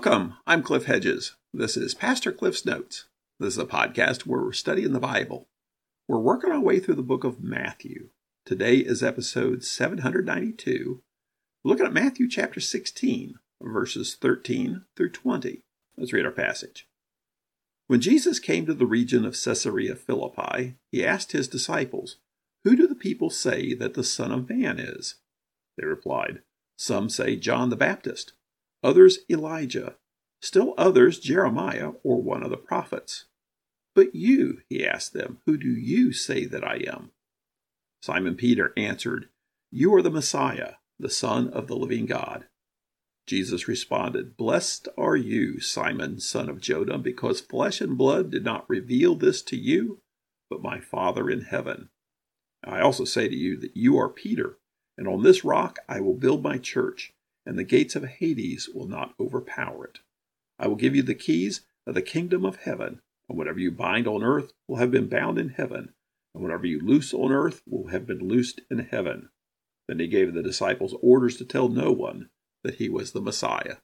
Welcome. I'm Cliff Hedges. This is Pastor Cliff's Notes. This is a podcast where we're studying the Bible. We're working our way through the book of Matthew. Today is episode 792. We're looking at Matthew chapter 16, verses 13 through 20. Let's read our passage. When Jesus came to the region of Caesarea Philippi, he asked his disciples, Who do the people say that the Son of Man is? They replied, Some say John the Baptist others Elijah, still others Jeremiah or one of the prophets. But you, he asked them, who do you say that I am? Simon Peter answered, You are the Messiah, the Son of the living God. Jesus responded, Blessed are you, Simon, son of Jonah, because flesh and blood did not reveal this to you, but my Father in heaven. I also say to you that you are Peter, and on this rock I will build my church and the gates of Hades will not overpower it. I will give you the keys of the kingdom of heaven, and whatever you bind on earth will have been bound in heaven, and whatever you loose on earth will have been loosed in heaven. Then he gave the disciples orders to tell no one that he was the Messiah.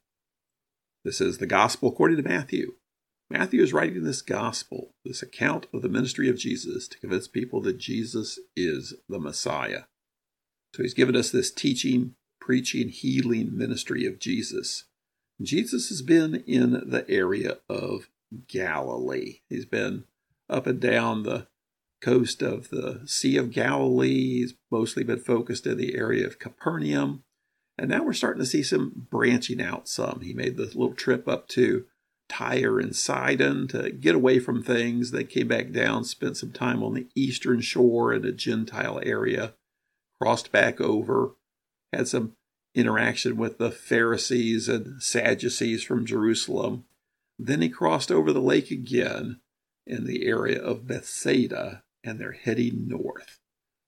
This is the gospel according to Matthew. Matthew is writing this gospel, this account of the ministry of Jesus, to convince people that Jesus is the Messiah. So he's given us this teaching preaching, healing ministry of Jesus. Jesus has been in the area of Galilee. He's been up and down the coast of the Sea of Galilee. He's mostly been focused in the area of Capernaum. And now we're starting to see some branching out some. He made the little trip up to Tyre and Sidon to get away from things. They came back down, spent some time on the eastern shore in a Gentile area, crossed back over, had some interaction with the Pharisees and Sadducees from Jerusalem. Then he crossed over the lake again in the area of Bethsaida, and they're heading north.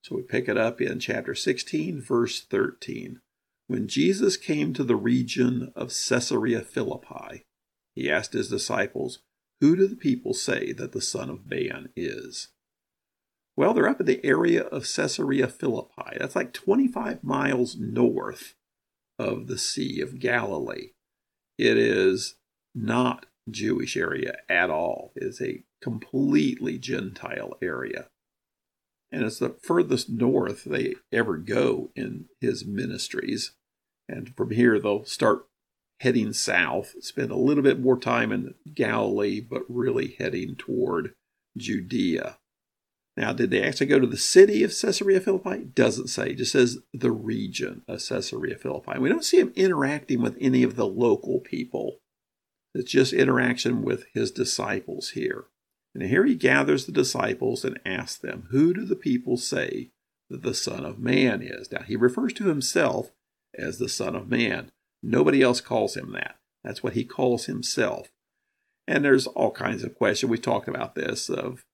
So we pick it up in chapter 16, verse 13. When Jesus came to the region of Caesarea Philippi, he asked his disciples, Who do the people say that the Son of Man is? Well, they're up in the area of Caesarea Philippi. That's like 25 miles north of the Sea of Galilee. It is not Jewish area at all. It is a completely Gentile area. And it's the furthest north they ever go in his ministries. And from here, they'll start heading south, spend a little bit more time in Galilee, but really heading toward Judea. Now, did they actually go to the city of Caesarea Philippi? Doesn't say. It just says the region of Caesarea Philippi. We don't see him interacting with any of the local people. It's just interaction with his disciples here. And here he gathers the disciples and asks them, Who do the people say that the Son of Man is? Now, he refers to himself as the Son of Man. Nobody else calls him that. That's what he calls himself. And there's all kinds of questions. We talked about this of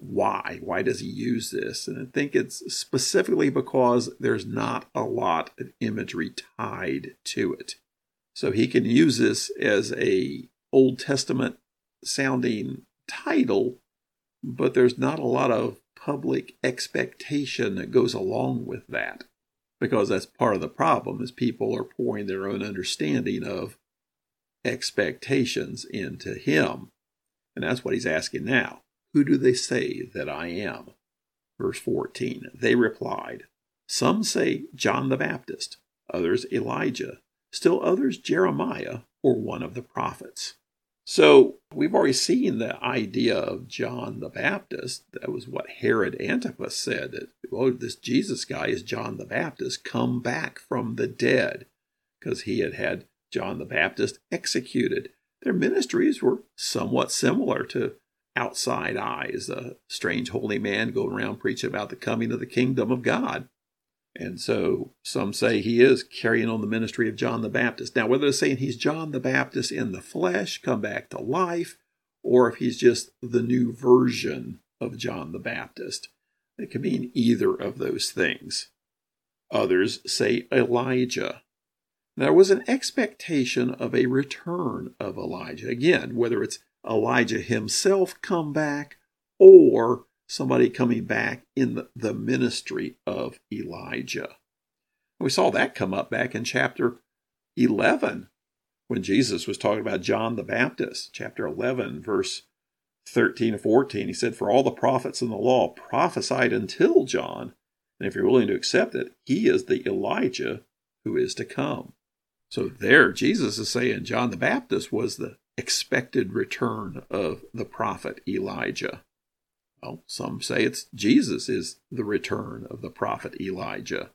why. Why does he use this? And I think it's specifically because there's not a lot of imagery tied to it. So he can use this as a Old Testament sounding title, but there's not a lot of public expectation that goes along with that. Because that's part of the problem is people are pouring their own understanding of expectations into him. And that's what he's asking now. Who do they say that I am? Verse 14 They replied, Some say John the Baptist, others Elijah, still others Jeremiah or one of the prophets. So we've already seen the idea of John the Baptist. That was what Herod Antipas said that, oh, this Jesus guy is John the Baptist, come back from the dead, because he had had John the Baptist executed. Their ministries were somewhat similar to outside eyes, a strange holy man going around preaching about the coming of the kingdom of God. And so some say he is carrying on the ministry of John the Baptist. Now, whether they're saying he's John the Baptist in the flesh, come back to life, or if he's just the new version of John the Baptist, it could mean either of those things. Others say Elijah. There was an expectation of a return of Elijah. Again, whether it's Elijah himself come back or somebody coming back in the, ministry of Elijah. We saw that come up back in chapter 11 when Jesus was talking about John the Baptist, chapter 11, verse 13 to 14. He said, For all the prophets in the law prophesied until John, and if you're willing to accept it, he is the Elijah who is to come. So there, Jesus is saying John the Baptist was the expected return of the prophet Elijah. Well, some say it's Jesus is the return of the prophet Elijah.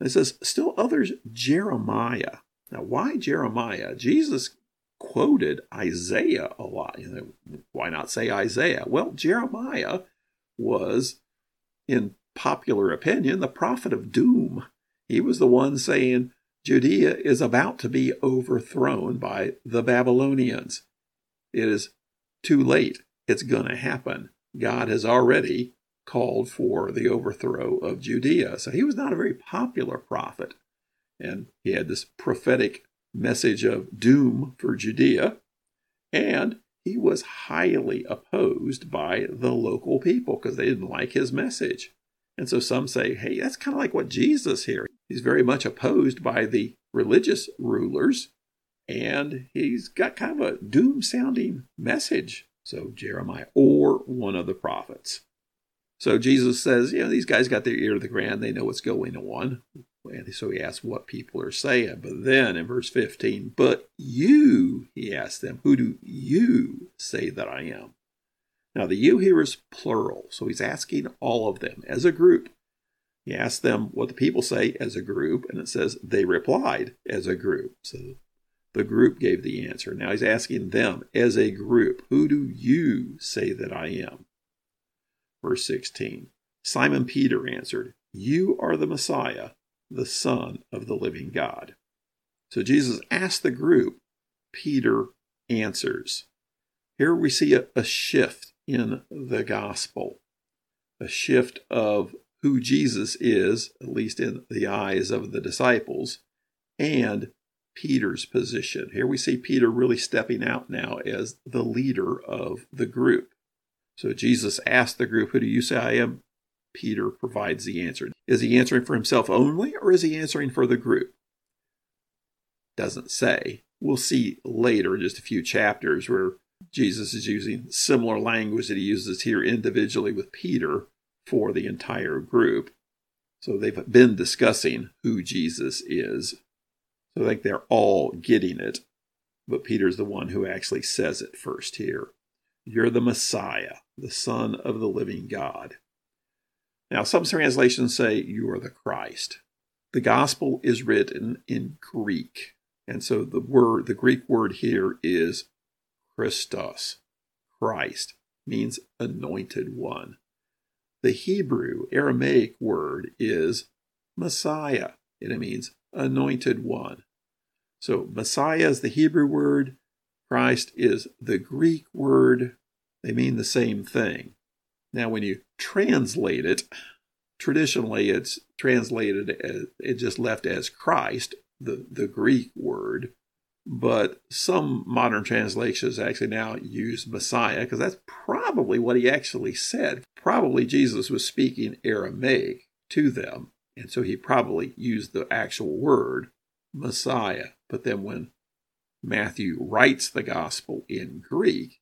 It says, still others, Jeremiah. Now, why Jeremiah? Jesus quoted Isaiah a lot. You know, Why not say Isaiah? Well, Jeremiah was, in popular opinion, the prophet of doom. He was the one saying, Judea is about to be overthrown by the Babylonians. It is too late. It's going to happen. God has already called for the overthrow of Judea. So he was not a very popular prophet. And he had this prophetic message of doom for Judea. And he was highly opposed by the local people because they didn't like his message. And so some say, hey, that's kind of like what Jesus here. He's very much opposed by the religious rulers, and he's got kind of a doom sounding message. So Jeremiah or one of the prophets. So Jesus says, you know, these guys got their ear to the ground. They know what's going on. And so he asks what people are saying. But then in verse 15, but you, he asks them, who do you say that I am? Now, the you here is plural, so he's asking all of them as a group. He asks them what the people say as a group, and it says they replied as a group. So the group gave the answer. Now he's asking them as a group, who do you say that I am? Verse 16 Simon Peter answered, You are the Messiah, the Son of the living God. So Jesus asked the group, Peter answers. Here we see a, a shift in the gospel. A shift of who Jesus is, at least in the eyes of the disciples, and Peter's position. Here we see Peter really stepping out now as the leader of the group. So Jesus asked the group, Who do you say I am? Peter provides the answer. Is he answering for himself only, or is he answering for the group? Doesn't say. We'll see later, just a few chapters, where Jesus is using similar language that he uses here individually with Peter for the entire group. So they've been discussing who Jesus is. So I think they're all getting it. But Peter's the one who actually says it first here. You're the Messiah, the Son of the living God. Now, some translations say you are the Christ. The gospel is written in Greek. And so the word, the Greek word here is Christos, Christ, means anointed one. The Hebrew Aramaic word is Messiah, and it means anointed one. So Messiah is the Hebrew word, Christ is the Greek word. They mean the same thing. Now, when you translate it, traditionally it's translated as it just left as Christ, the, the Greek word but some modern translations actually now use Messiah because that's probably what he actually said. Probably Jesus was speaking Aramaic to them, and so he probably used the actual word Messiah. But then when Matthew writes the gospel in Greek,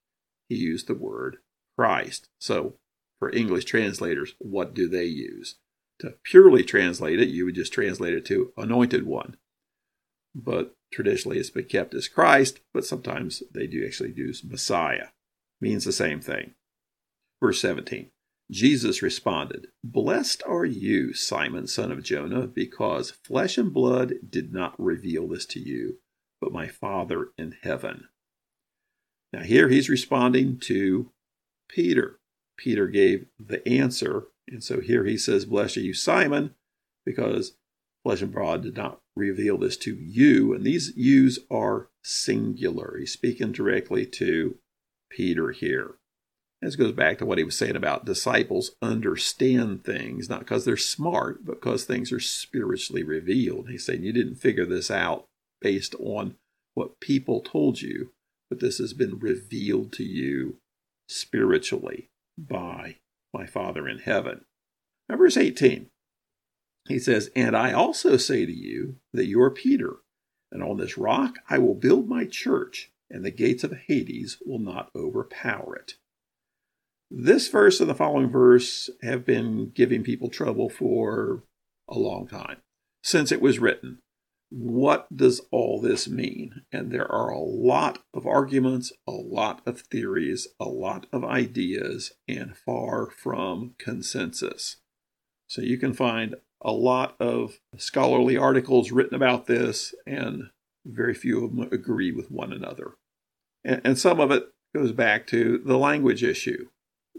he used the word Christ. So for English translators, what do they use? To purely translate it, you would just translate it to anointed one. But traditionally it's been kept as Christ, but sometimes they do actually use Messiah. Means the same thing. Verse 17 Jesus responded, Blessed are you, Simon, son of Jonah, because flesh and blood did not reveal this to you, but my Father in heaven. Now, here he's responding to Peter. Peter gave the answer. And so here he says, Blessed are you, Simon, because flesh and blood did not reveal this to you. And these yous are singular. He's speaking directly to Peter here. This goes back to what he was saying about disciples understand things, not because they're smart, but because things are spiritually revealed. He's saying you didn't figure this out based on what people told you, but this has been revealed to you spiritually by my Father in heaven. Now, verse 18 he says, And I also say to you that you are Peter, And on this rock I will build my church, and the gates of Hades will not overpower it. This verse and the following verse have been giving people trouble for a long time since it was written. What does all this mean? And there are a lot of arguments, a lot of theories, a lot of ideas, and far from consensus. So you can find a lot of scholarly articles written about this, and very few of them agree with one another. And, and some of it goes back to the language issue.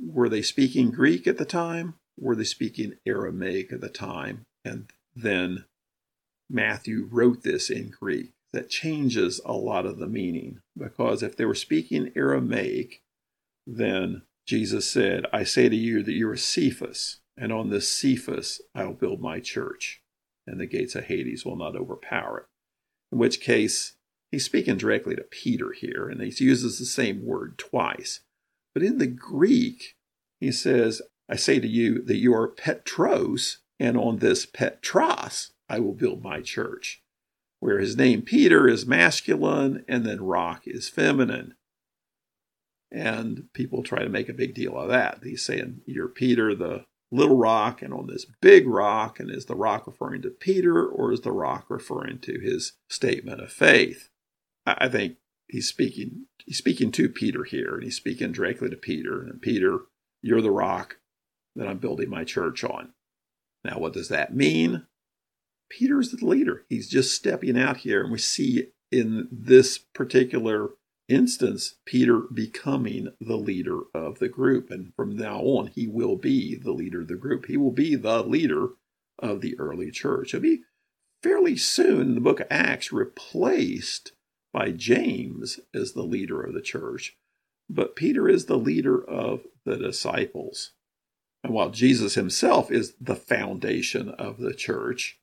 Were they speaking Greek at the time? Were they speaking Aramaic at the time? And then Matthew wrote this in Greek. That changes a lot of the meaning because if they were speaking Aramaic, then Jesus said, I say to you that you're a Cephas, and on this Cephas I'll build my church, and the gates of Hades will not overpower it. In which case, he's speaking directly to Peter here, and he uses the same word twice. But in the Greek, he says, I say to you that you are Petros, and on this Petros I will build my church. Where his name Peter is masculine, and then rock is feminine. And people try to make a big deal of that. He's saying, You're Peter, the little rock and on this big rock. And is the rock referring to Peter or is the rock referring to his statement of faith? I think he's speaking he's speaking to Peter here and he's speaking directly to Peter. And Peter, you're the rock that I'm building my church on. Now, what does that mean? Peter's the leader. He's just stepping out here, and we see in this particular instance, Peter becoming the leader of the group. And from now on, he will be the leader of the group. He will be the leader of the early church. He'll be fairly soon in the book of Acts replaced by James as the leader of the church. But Peter is the leader of the disciples. And while Jesus himself is the foundation of the church,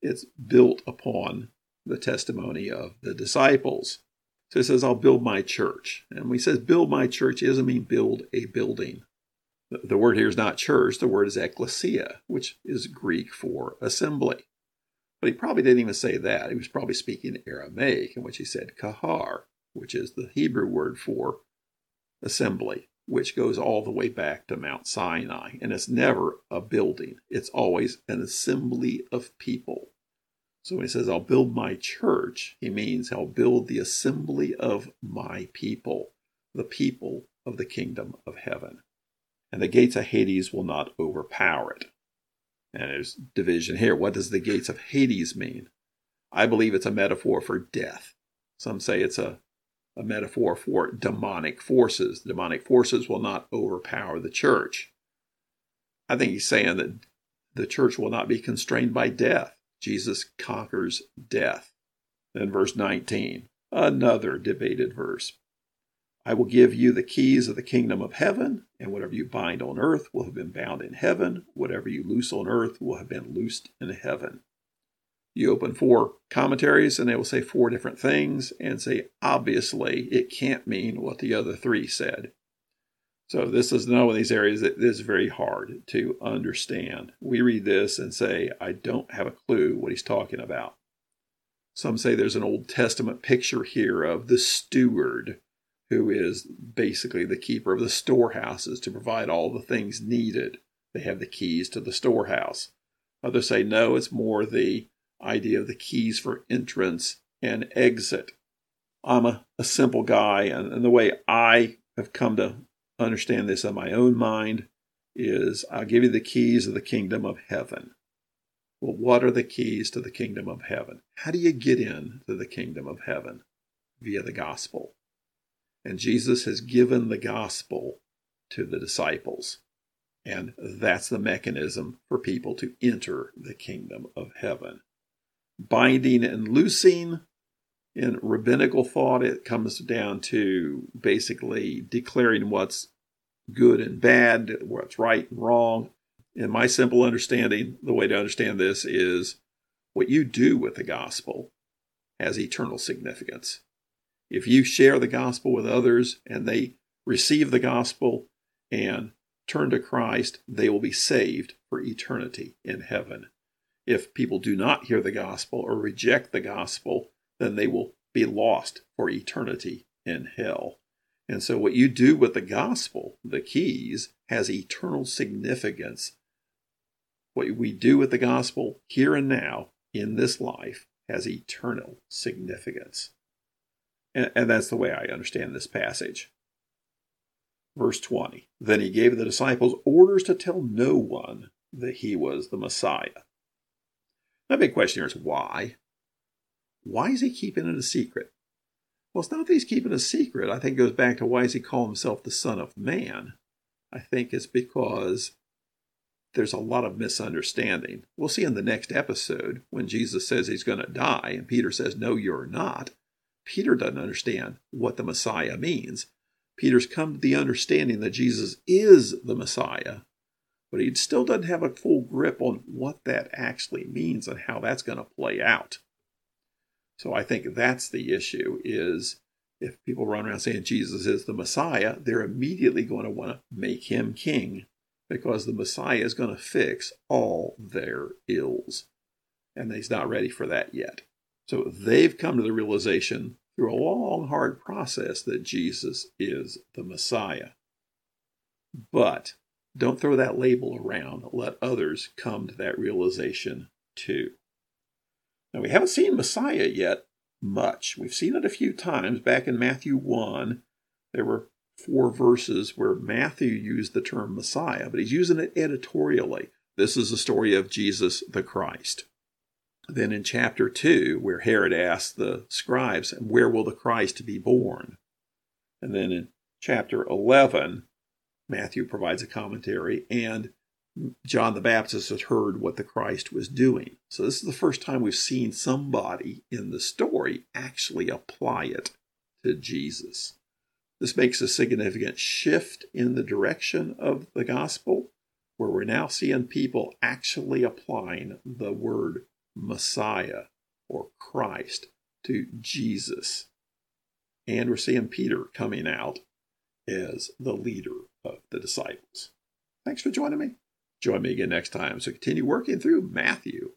it's built upon the testimony of the disciples. So it says, I'll build my church. And when he says build my church, it doesn't mean build a building. The word here is not church, the word is ecclesia, which is Greek for assembly. But he probably didn't even say that. He was probably speaking Aramaic, in which he said qahal, which is the Hebrew word for assembly, which goes all the way back to Mount Sinai. And it's never a building, it's always an assembly of people. So when he says, I'll build my church, he means I'll build the assembly of my people, the people of the kingdom of heaven. And the gates of Hades will not overpower it. And there's division here. What does the gates of Hades mean? I believe it's a metaphor for death. Some say it's a, a metaphor for demonic forces. demonic forces will not overpower the church. I think he's saying that the church will not be constrained by death. Jesus conquers death. Then, verse 19, another debated verse. I will give you the keys of the kingdom of heaven, and whatever you bind on earth will have been bound in heaven. Whatever you loose on earth will have been loosed in heaven. You open four commentaries, and they will say four different things and say, obviously, it can't mean what the other three said. So this is another one of these areas that is very hard to understand. We read this and say, I don't have a clue what he's talking about. Some say there's an Old Testament picture here of the steward, who is basically the keeper of the storehouses to provide all the things needed. They have the keys to the storehouse. Others say, no, it's more the idea of the keys for entrance and exit. I'm a, a simple guy, and, and the way I have come to understand this in my own mind is I'll give you the keys of the kingdom of heaven. Well, what are the keys to the kingdom of heaven? How do you get into the kingdom of heaven? Via the gospel. And Jesus has given the gospel to the disciples. And that's the mechanism for people to enter the kingdom of heaven. Binding and loosing in rabbinical thought, it comes down to basically declaring what's good and bad, what's right and wrong. In my simple understanding, the way to understand this is what you do with the gospel has eternal significance. If you share the gospel with others and they receive the gospel and turn to Christ, they will be saved for eternity in heaven. If people do not hear the gospel or reject the gospel, then they will be lost for eternity in hell. And so, what you do with the gospel, the keys, has eternal significance. What we do with the gospel here and now in this life has eternal significance. And, and that's the way I understand this passage. Verse 20 Then he gave the disciples orders to tell no one that he was the Messiah. My big question here is why? Why is he keeping it a secret? Well, it's not that he's keeping a secret. I think it goes back to why does he call himself the Son of Man? I think it's because there's a lot of misunderstanding. We'll see in the next episode when Jesus says he's going to die and Peter says, No, you're not. Peter doesn't understand what the Messiah means. Peter's come to the understanding that Jesus is the Messiah, but he still doesn't have a full grip on what that actually means and how that's going to play out. So I think that's the issue is if people run around saying Jesus is the Messiah, they're immediately going to want to make him king because the Messiah is going to fix all their ills. And he's not ready for that yet. So they've come to the realization through a long, hard process that Jesus is the Messiah. But don't throw that label around. Let others come to that realization too. Now, we haven't seen Messiah yet much. We've seen it a few times. Back in Matthew 1, there were four verses where Matthew used the term Messiah, but he's using it editorially. This is the story of Jesus the Christ. Then in chapter 2, where Herod asks the scribes, Where will the Christ be born? And then in chapter 11, Matthew provides a commentary, and John the Baptist had heard what the Christ was doing. So this is the first time we've seen somebody in the story actually apply it to Jesus. This makes a significant shift in the direction of the gospel, where we're now seeing people actually applying the word Messiah or Christ to Jesus. And we're seeing Peter coming out as the leader of the disciples. Thanks for joining me. Join me again next time So continue working through Matthew.